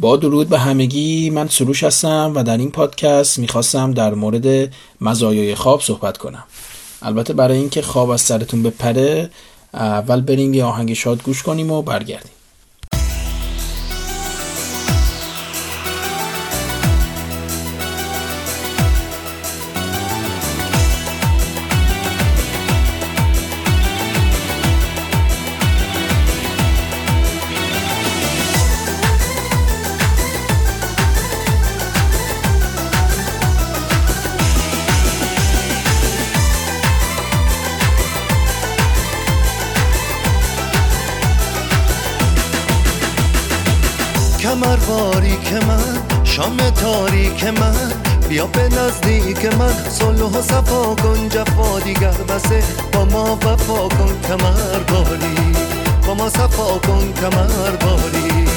با درود به همگی من سروش هستم و در این پادکست می‌خواستم در مورد مزایای خواب صحبت کنم. البته برای اینکه خواب از سرتون بپره اول بریم یه آهنگ شاد گوش کنیم و برگردیم. تاریک من بیا به نزدیک من. صلح و صفا کن جفا دیگر بسه. با ما وفا کن کمر باری با ما صفا کن کمر باری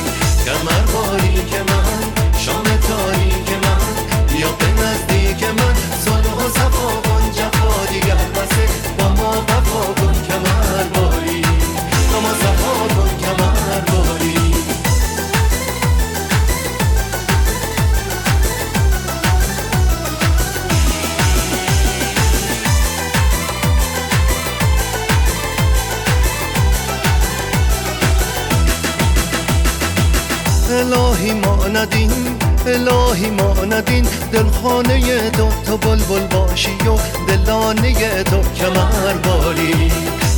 کمر باری که من شام تاریک من. بیا به نزدیک من. صلح و صفا کن جفا دیگر الهی ما ندین الهی ما ندین. دلخانه تو تو بلبل باشی و دلانه تو کمر باری.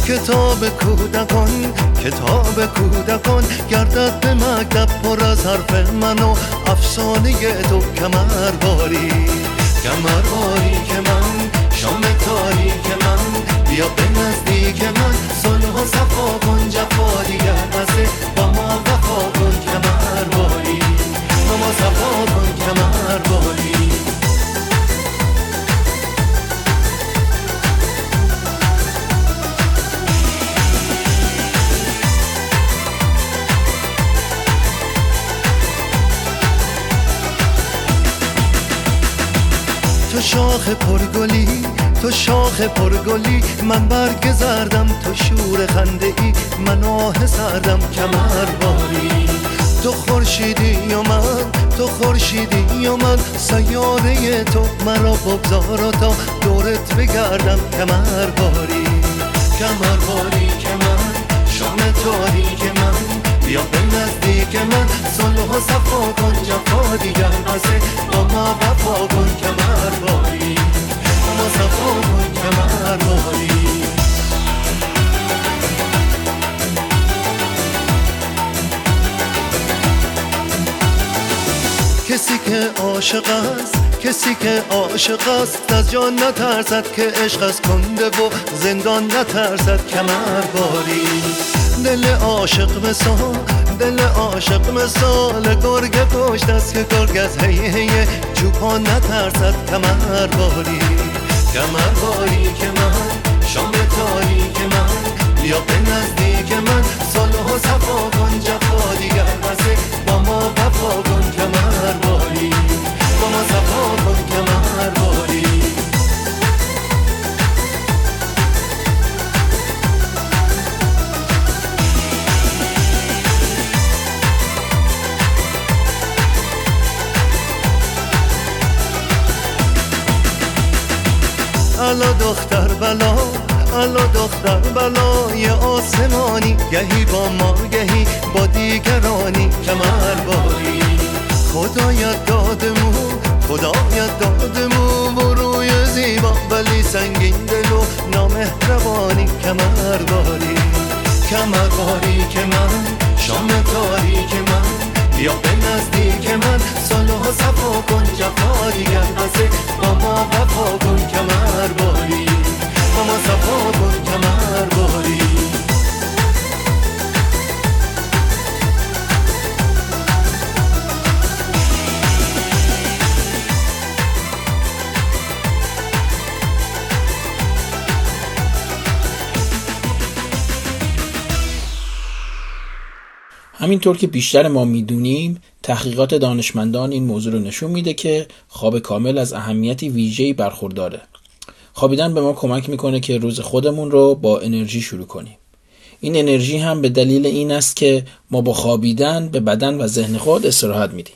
کتاب کودکان کتاب کودکان. گردد به مکتب پر از حرف من و افسانه تو کمر باری. کمر باری که من شام تاریک من. بیا به نزدیک من صلح و صفا کن جفا دیگر با ما وفا کن تو شاخ پرگلی تو شاخ پرگلی من برگ زردم تو شور خنده ای من آه سردم کمر باری تو خورشیدی و من تو خورشیدی و من سیاره تو مرا بگذار تا دورت بگردم. کمر باری کمر باری که من شام تاریک من. بیا به نزدیک من صلح و صفا کن جفا دیگر بسه با ما وفا کن کمر باری. با ما صفا کن کمر باری. کسی که عاشق است کسی که عاشق است از جان نترسد که عشق از کنده و زندان نترسد. کمر باری. دل عاشق مثال دل عاشق مثال گرگ پشت است که گرگ از هی هی چوپان نترسد. کمر باری. کمر باری که من شام تاریک من بیا به نزدیک من صلح و صفا کن جفا دیگر بسه دختر بلا الا دختر بلا. یه آسمانی گهی با ما گهی با دیگرانی. کمر باری. خدایت دادمو خدایت دادمو. و روی زیبا ولی سنگین دل و نامهربانی. کمر باری. کمر باری که من شام تاریک من. بیا به نزدیک من و صفا کن جفا دیگر بسه. با ما وفا کن. همینطور که بیشتر ما می‌دونیم تحقیقات دانشمندان این موضوع رو نشون میده که خواب کامل از اهمیتی ویژه‌ای برخورداره. خوابیدن به ما کمک می‌کنه که روز خودمون رو با انرژی شروع کنیم. این انرژی هم به دلیل این است که ما با خوابیدن به بدن و ذهن خود استراحت میدیم.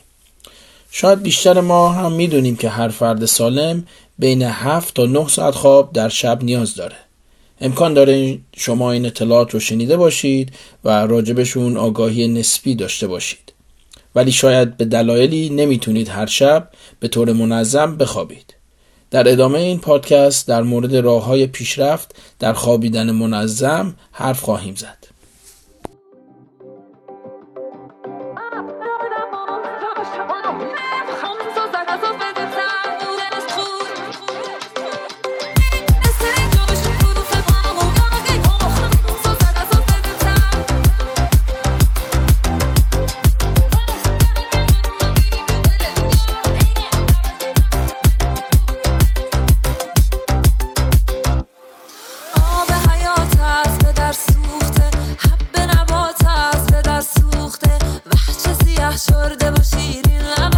شاید بیشتر ما هم می‌دونیم که هر فرد سالم بین 7 تا 9 ساعت خواب در شب نیاز داره. امکان داره شما این اطلاعات رو شنیده باشید و راجبشون آگاهی نسبی داشته باشید. ولی شاید به دلایلی نمی‌تونید هر شب به طور منظم بخوابید. در ادامه این پادکست در مورد راه های پیشرفت در خوابیدن منظم حرف خواهیم زد. sorda, devo si rilassare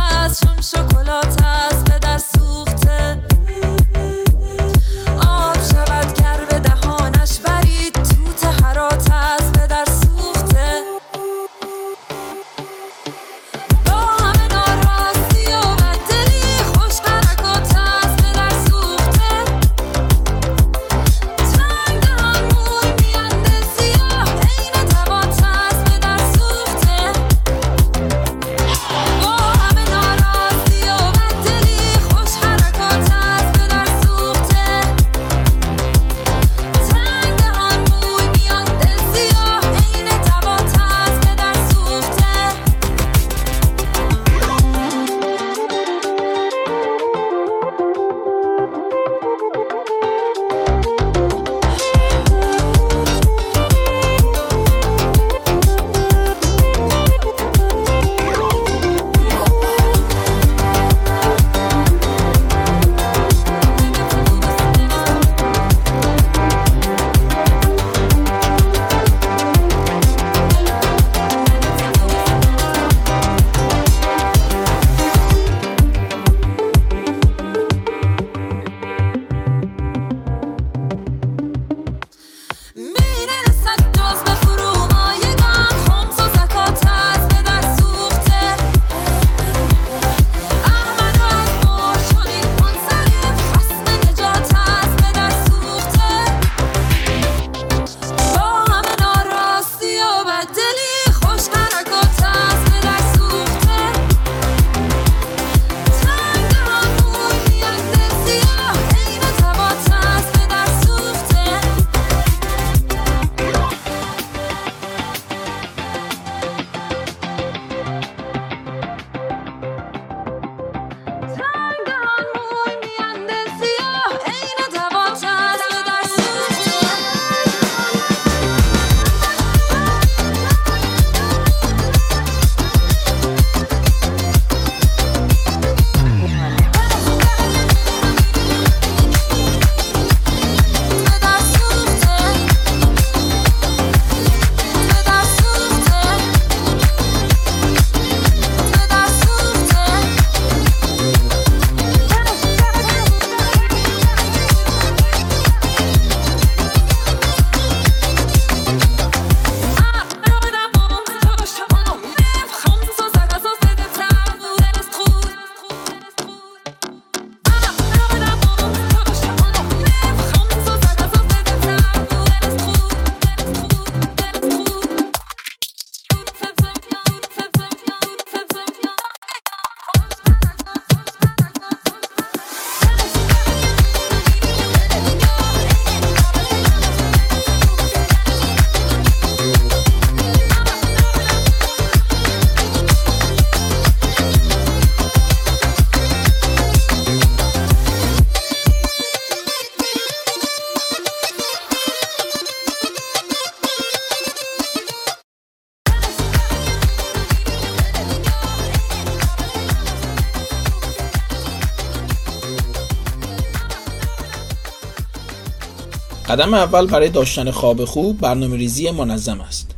قدم اول برای داشتن خواب خوب برنامه ریزی منظم است.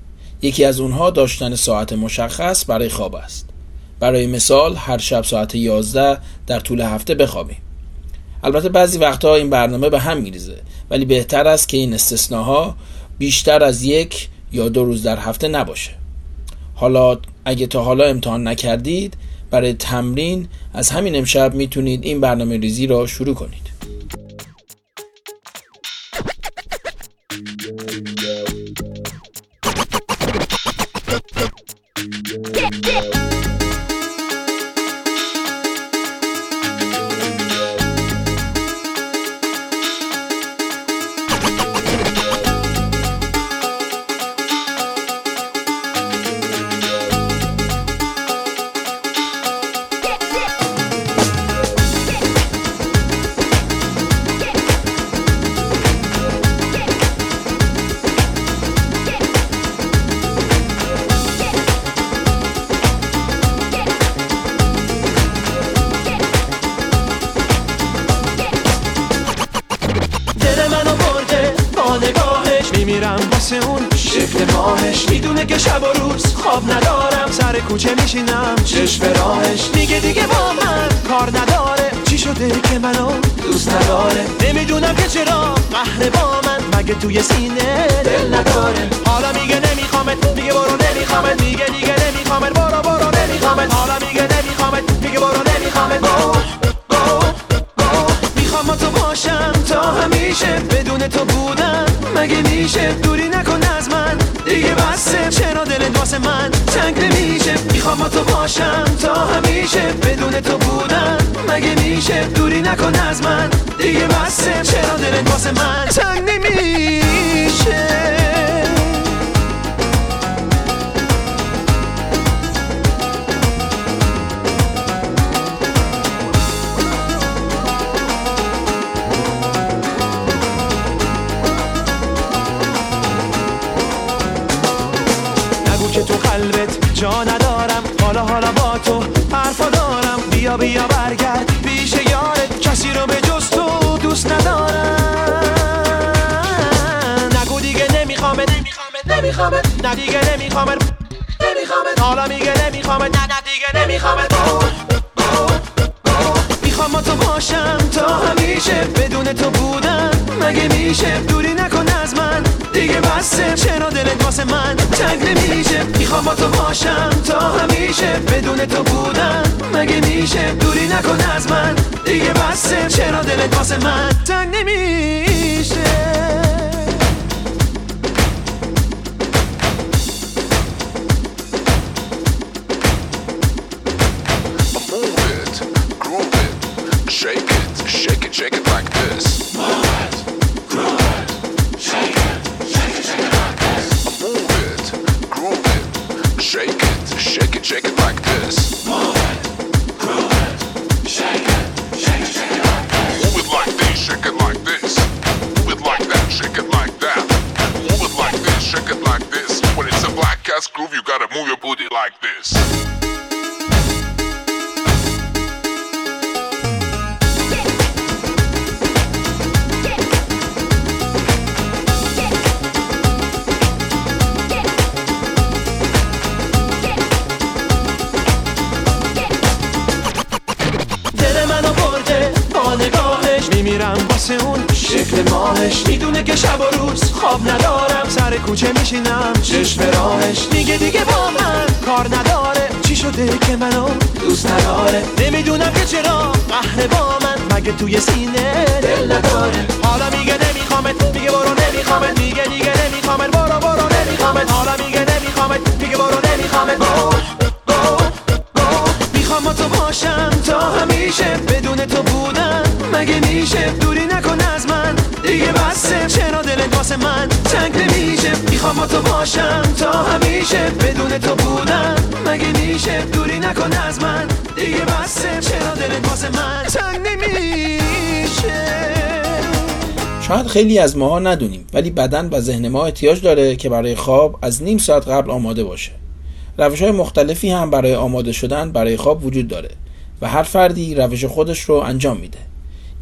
یکی از اونها داشتن ساعت مشخص برای خواب است. برای مثال هر شب ساعت 11 در طول هفته بخوابیم. البته بعضی وقتها این برنامه به هم میریزه ولی بهتر است که این استثناها بیشتر از یک یا دو روز در هفته نباشه حالا اگه تا حالا امتحان نکردید برای تمرین از همین امشب می‌تونید این برنامه ریزی را شروع کنید قهر با من مگه توی سینه؟ دل نداره. حالا میگه نمیخوامت میگه برو نمیخوامت میگه دیگه نمیخوامت. برو برو نمیخوامت. حالا میگه نمیخوامت میگه برو نمیخوامت. می‌خوام با تو باشم تا همیشه. بدون تو بودن مگه میشه؟ دوری نکن از من. دیگه بسه چرا دلت واسه من تنگ نمیشه؟ می‌خوام با تو باشم تا همیشه. بدون تو بودن مگه میشه؟ دوری نکن از من. دیگه بسه چرا دلت واسه من تنگ نمیشه؟ نگو که تو قلبت جا ندارم. حالا حالا با تو حرفا دارم. بیا بیا برگرد. پیش یارت. کسی رو به جز نمیخوامت نه دیگه نمیخوامت نمیخوامت حالا میگه نمیخوامت نه نه دیگه نمیخوامت. می‌خوام با تو باشم. تا همیشه بدون تو بودن مگه میشه دوری نکن از من؟ دیگه بسه. چرا دلت واسه من تنگ نمیشه؟ می‌خوام با تو باشم. تا همیشه بدون تو بودن مگه میشه دوری نکن از من؟ دیگه بسه. چرا دلت واسه من تنگ نمیشه؟ Shake it, like میشینم. چشم راهش میگه دیگه با من کار نداره. چی شده که منو دوست نداره؟ نمی‌دونم که چرا. قهر با من. مگه توی سینه دل نداره؟ حالا میگه نمیخوامت. میگه برو نمیخوامت. میگه دیگه نمیخوامت. برو برو نمیخوامت. حالا میگه نمیخوامت. میگه برو نمیخوامت. می‌خوام تو باشم. تا همیشه. بدون تو بودن مگه میشه؟ دوری نکن از من. دیگه بسه. چرا دلت واسه من؟ تنگ نمیشه. می‌خوام تو باشم تا همیشه بدون تو بودن مگه میشه دوری نکن از من؟ دیگه بسه چرا دلت واسه من؟ تنگ نمیشه. شاید خیلی از ماها ندونیم ولی بدن و ذهن ما احتیاج داره که برای خواب از نیم ساعت قبل آماده باشه. روش های مختلفی هم برای آماده شدن برای خواب وجود داره و هر فردی روش خودش رو انجام میده.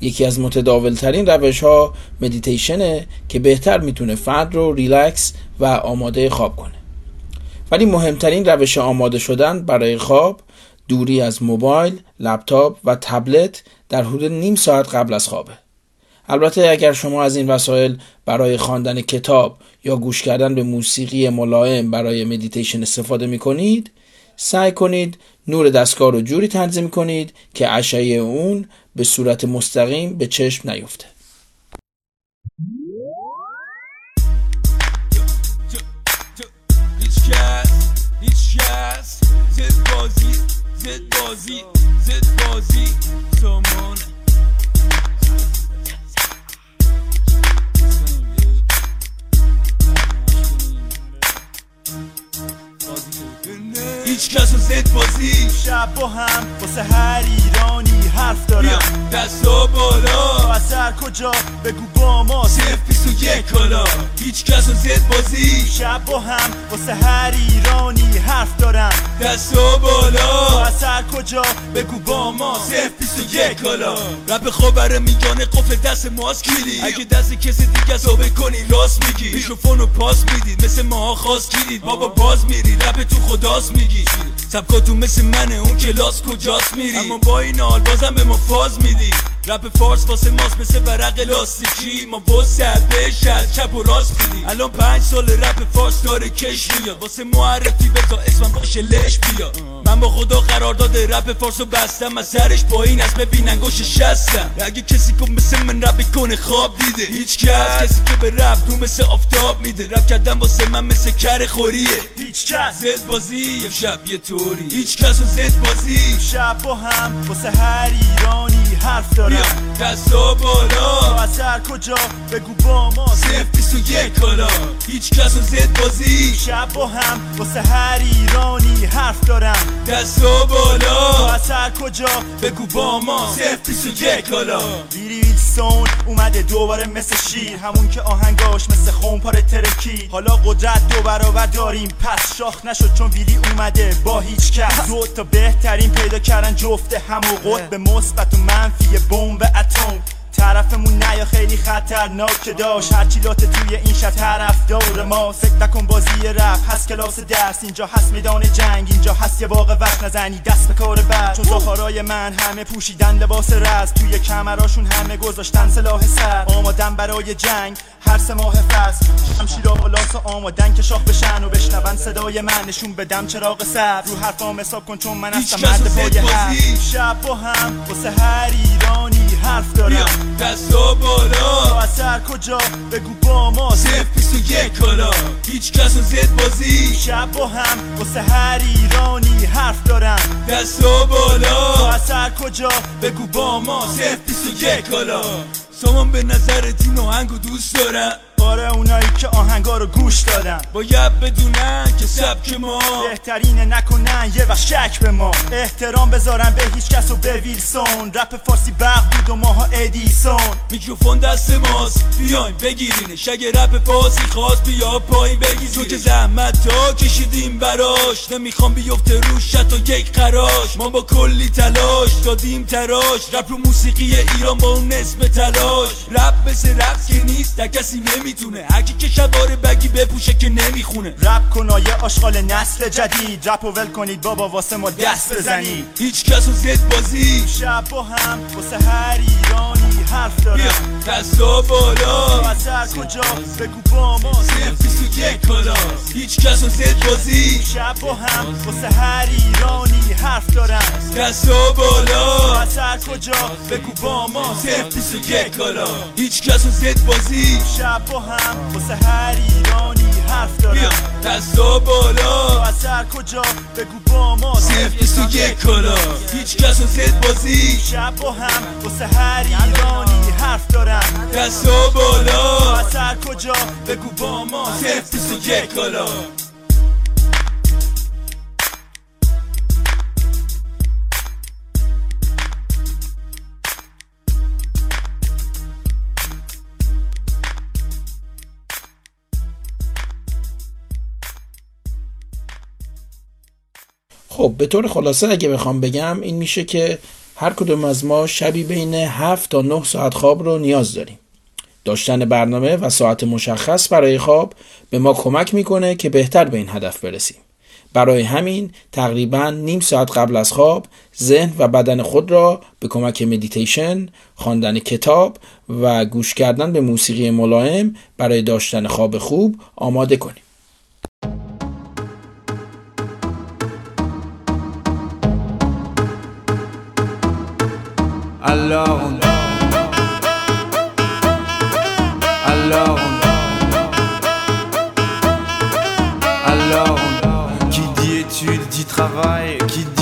یکی از متداول ترین روش ها مدیتیشنه که بهتر می‌تونه فرد رو ریلکس و آماده خواب کنه. ولی مهمترین روش آماده شدن برای خواب دوری از موبایل، لپتاپ و تبلت در حدود نیم ساعت قبل از خوابه. البته اگر شما از این وسایل برای خواندن کتاب یا گوش کردن به موسیقی ملایم برای مدیتیشن استفاده می کنید سعی کنید نور دستگاه رو جوری تنظیم کنید که اشعه اون به صورت مستقیم به چشم نیفته. هیچ کس رو زد بازی. شب با هم واسه هر ایرانی حرف دارم. دستا بالا. اثر کجا بگو با ما. صرف بیست و یک کالا. هیچ کس رو زد بازی. شب با هم واسه هر ایرانی حرف دارم. دستا بالا. اثر کجا بگو با ما. صرف بیست و یک کالا. رپ خبر میگانه قفل دست ماست کلید اگه دست کسی دیگه ثابه کنی. راست میگی. میکروفون رو پاس می‌دید. مثل ماها خواست کلید ما با باز میری رپ تو خداست میگی. سبکاتون مثل منه اون کلاس کجاست میری؟ اما با این حال بازم به ما فاز میدی. رپ فارس واسه ماست مثل ورق لاستیکی. ما وسط بهش چپ و راست میدی. الان پنج سال رپ فارس داره کش میاد. واسه معرفی بذار اسمم باشه لش بیا. من با خدا قرار داده رپ فارس رو بستم از سرش پایین از ببین انگوش شستم. اگه کسی که مثل من رپ کنه خواب دیده. هیچ کس کسی که به رپ رو مثل آفتاب میده. رپ کردن واسه من مثل کر خوریه. هیچ کس. زد بازی شب یه طوری. هیچ کس رو زد بازی. شب با هم واسه هر ایرانی حرف بیا دارم دستا بالا اثر کجا بگو با ما. صرف بیست و یک کالا. هیچ کس رو زد بازی. شب با هم واسه هر ایرانی حرف دارم. دستا بالا. اثر کجا بگو با ما. صرف بیست و یک ویلی ویلسون اومده دوباره مثل شیر. همون که آهنگاش مثل خونپار ترکی. حالا قدرت دو برابر داریم. پس شاخ نشد چون ویلی اومده با هیچ کس. دو تا بهترین پیدا کردن جفته همو قطب مثبت و منفی بمب اتم. طرفمون نیا خیلی خطرناک داشت. هرچی لاته توی این شهر طرف دور ما. فکر نکن بازی رفت هست کلاس درس. اینجا هست میدان جنگ. اینجا هست یه باغ وقت نزنی. دست به کار بعد چون زخارای من همه پوشیدن لباس رز. توی کمراشون همه گذاشتن سلاح سر. آمادن برای جنگ. هر سه ماه فصل. شمشیر و لاس آمادن که شاخ بشن و بشنون صدای من. نشون بدم چراغ سبز. رو حرفام حساب کن چون من هستم مرد پای بازی. شب با هم واسه هر ایرانی حرف دارم. دستا بالا. اثر کجا؟ بگو با ما. صرف بیست و یک کالا. هیچ کس زد بازی. شب با هم واسه هر ایرانی حرف دارم. دستا بالا. اثر کجا؟ بگو با ما. صرف بیست و یک کالا. سامان به نظر این آهنگو دوست دارم. آره اونایی که آهنگا رو گوش دادن. باید بدونن که سبک ما. بهترینه نکنن یه وقت شک به ما. احترام بذارن به هیچ کس و به ویلسون. رپ فارسی برق بود و ماها ادیسون. میکروفون دست ماست. بیاین بگیرینش. اگه رپ فارسی خواست بیا پایین بگیرین تو که زحمت تا کشیدیم براش. نمی‌خوام بیفته روش حتی یک قراش. ما با کلی تلاش دادیم تراش. رپ رو موسیقی ایران با اون اسم تلاش. رپ مثل رقص که نیست کسی نمی‌تونه هرکی که شباره بگی بپوشه که نمی‌خونه. رپ کنایه آشغال نسل جدید. رپ و ول کنید بابا واسه ما دست بزنید. هیچ کس رو زد بازی. شب با هم واسه هر ایرانی. حرف بیا دارم دستا بالا اثر کجا بگو با ما. صرف بیست و یک کالا. هیچ کس رو زد بازی. شب با هم واسه هر ایرانی حرف دارم. دستا بالا. اثر کجا بگو با ما. صرف بیست و یک کالا. هیچ کس رو زد بازی. شب با هم واسه هر ایرانی حرف بیا دارم دستا بالا. اثر کجا؟ بگو با ما. صرف بیست و یک کالا. هیچ کس رو زد بازی. شب با هم واسه هر ایرانی حرف دارم. دستا بالا. اثر کجا؟ بگو با ما. صرف بیست و یک کالا. خب به طور خلاصه اگه بخوام بگم این میشه که هر کدوم از ما شبی بین 7 تا 9 ساعت خواب رو نیاز داریم داشتن برنامه و ساعت مشخص برای خواب به ما کمک می‌کنه که بهتر به این هدف برسیم برای همین تقریبا نیم ساعت قبل از خواب ذهن و بدن خود را به کمک مدیتیشن، خواندن کتاب و گوش کردن به موسیقی ملایم برای داشتن خواب خوب آماده کنیم. Alors on Alors on Alors on Qui dit études dit travail Qui dit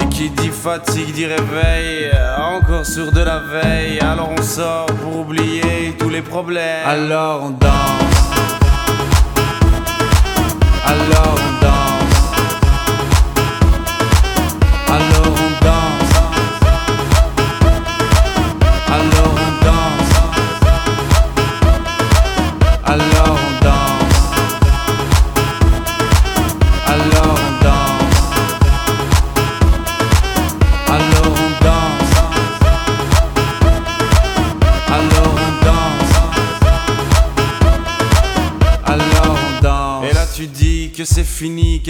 Et dit fatigue dit réveil Encore sur de la veille. Alors on sort pour oublier tous les problèmes. Alors on danse. Alors on danse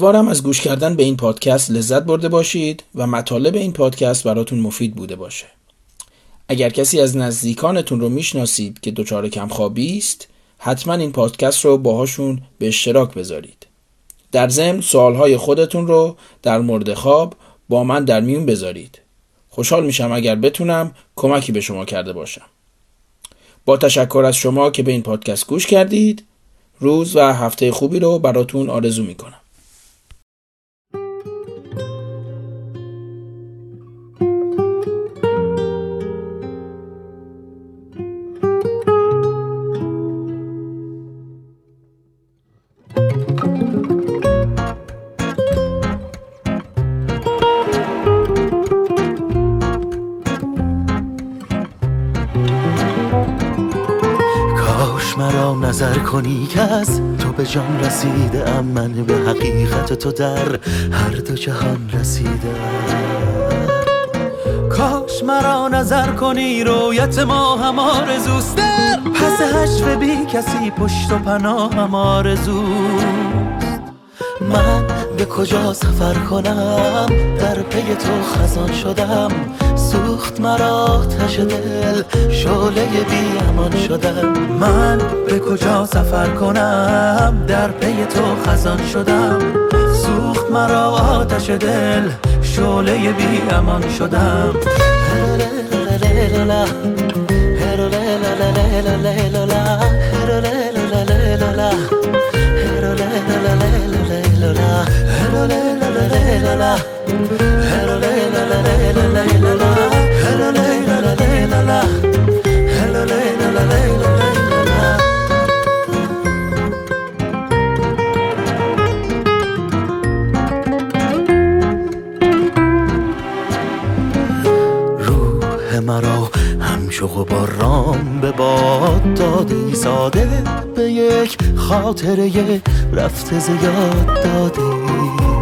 امیدوارم از گوش کردن به این پادکست لذت برده باشید و مطالب این پادکست براتون مفید بوده باشه. اگر کسی از نزدیکانتون رو می‌شناسید که دچار کمخوابی است، حتما این پادکست رو باهاشون به اشتراک بذارید. در ضمن سوالهای خودتون رو در مورد خواب با من در میون بذارید. خوشحال میشم اگر بتونم کمکی به شما کرده باشم. با تشکر از شما که به این پادکست گوش کردید روز و هفته خوبی رو براتون آرزو می‌کنم کنی از تو به جان رسیده ام من به حقیقت تو در هر دو جهان رسیده کاش مرا نظر کنی رویت ما هم آرزوست. پس هشت بی کسی پشت و پناه هم آرزوست من به کجا سفر کنم؟ در پی تو خزان شدم. سوخت مرا آتش دل. شعله بی امان شدم. من به کجا سفر کنم؟ در پی تو خزان شدم. سوخت مرا آتش دل. شعله بی امان شدم. روح همچو غباران به باد دادی ساده به یک خاطره رفته زیاد دادی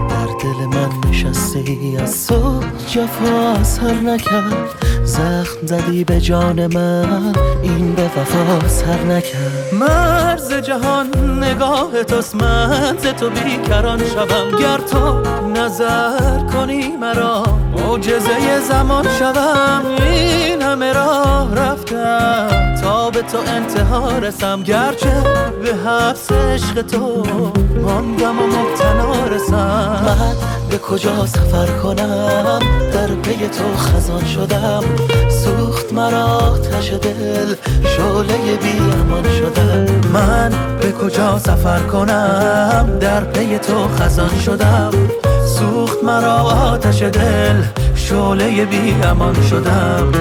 در دل من. نشستی از تو جفا اثر نکرد. زخم زدی به جان من این به وفا سر نکرد. مرز جهان نگاه توست من ز تو بیکران شوم. گر تو نظر کنی مرا معجزه زمان شوم. این همه راه رفتم تا به تو انتها رسم. گرچه به حبس عشق تو ماندم و مبتلا رسم. به کجا سفر کنم؟ در پی تو خزان شدم. سوخت مرا آتش دل شعله بی امان شدم من به کجا سفر کنم؟ در پی تو خزان شدم. سوخت مرا آتش دل شعله بی امان شدم.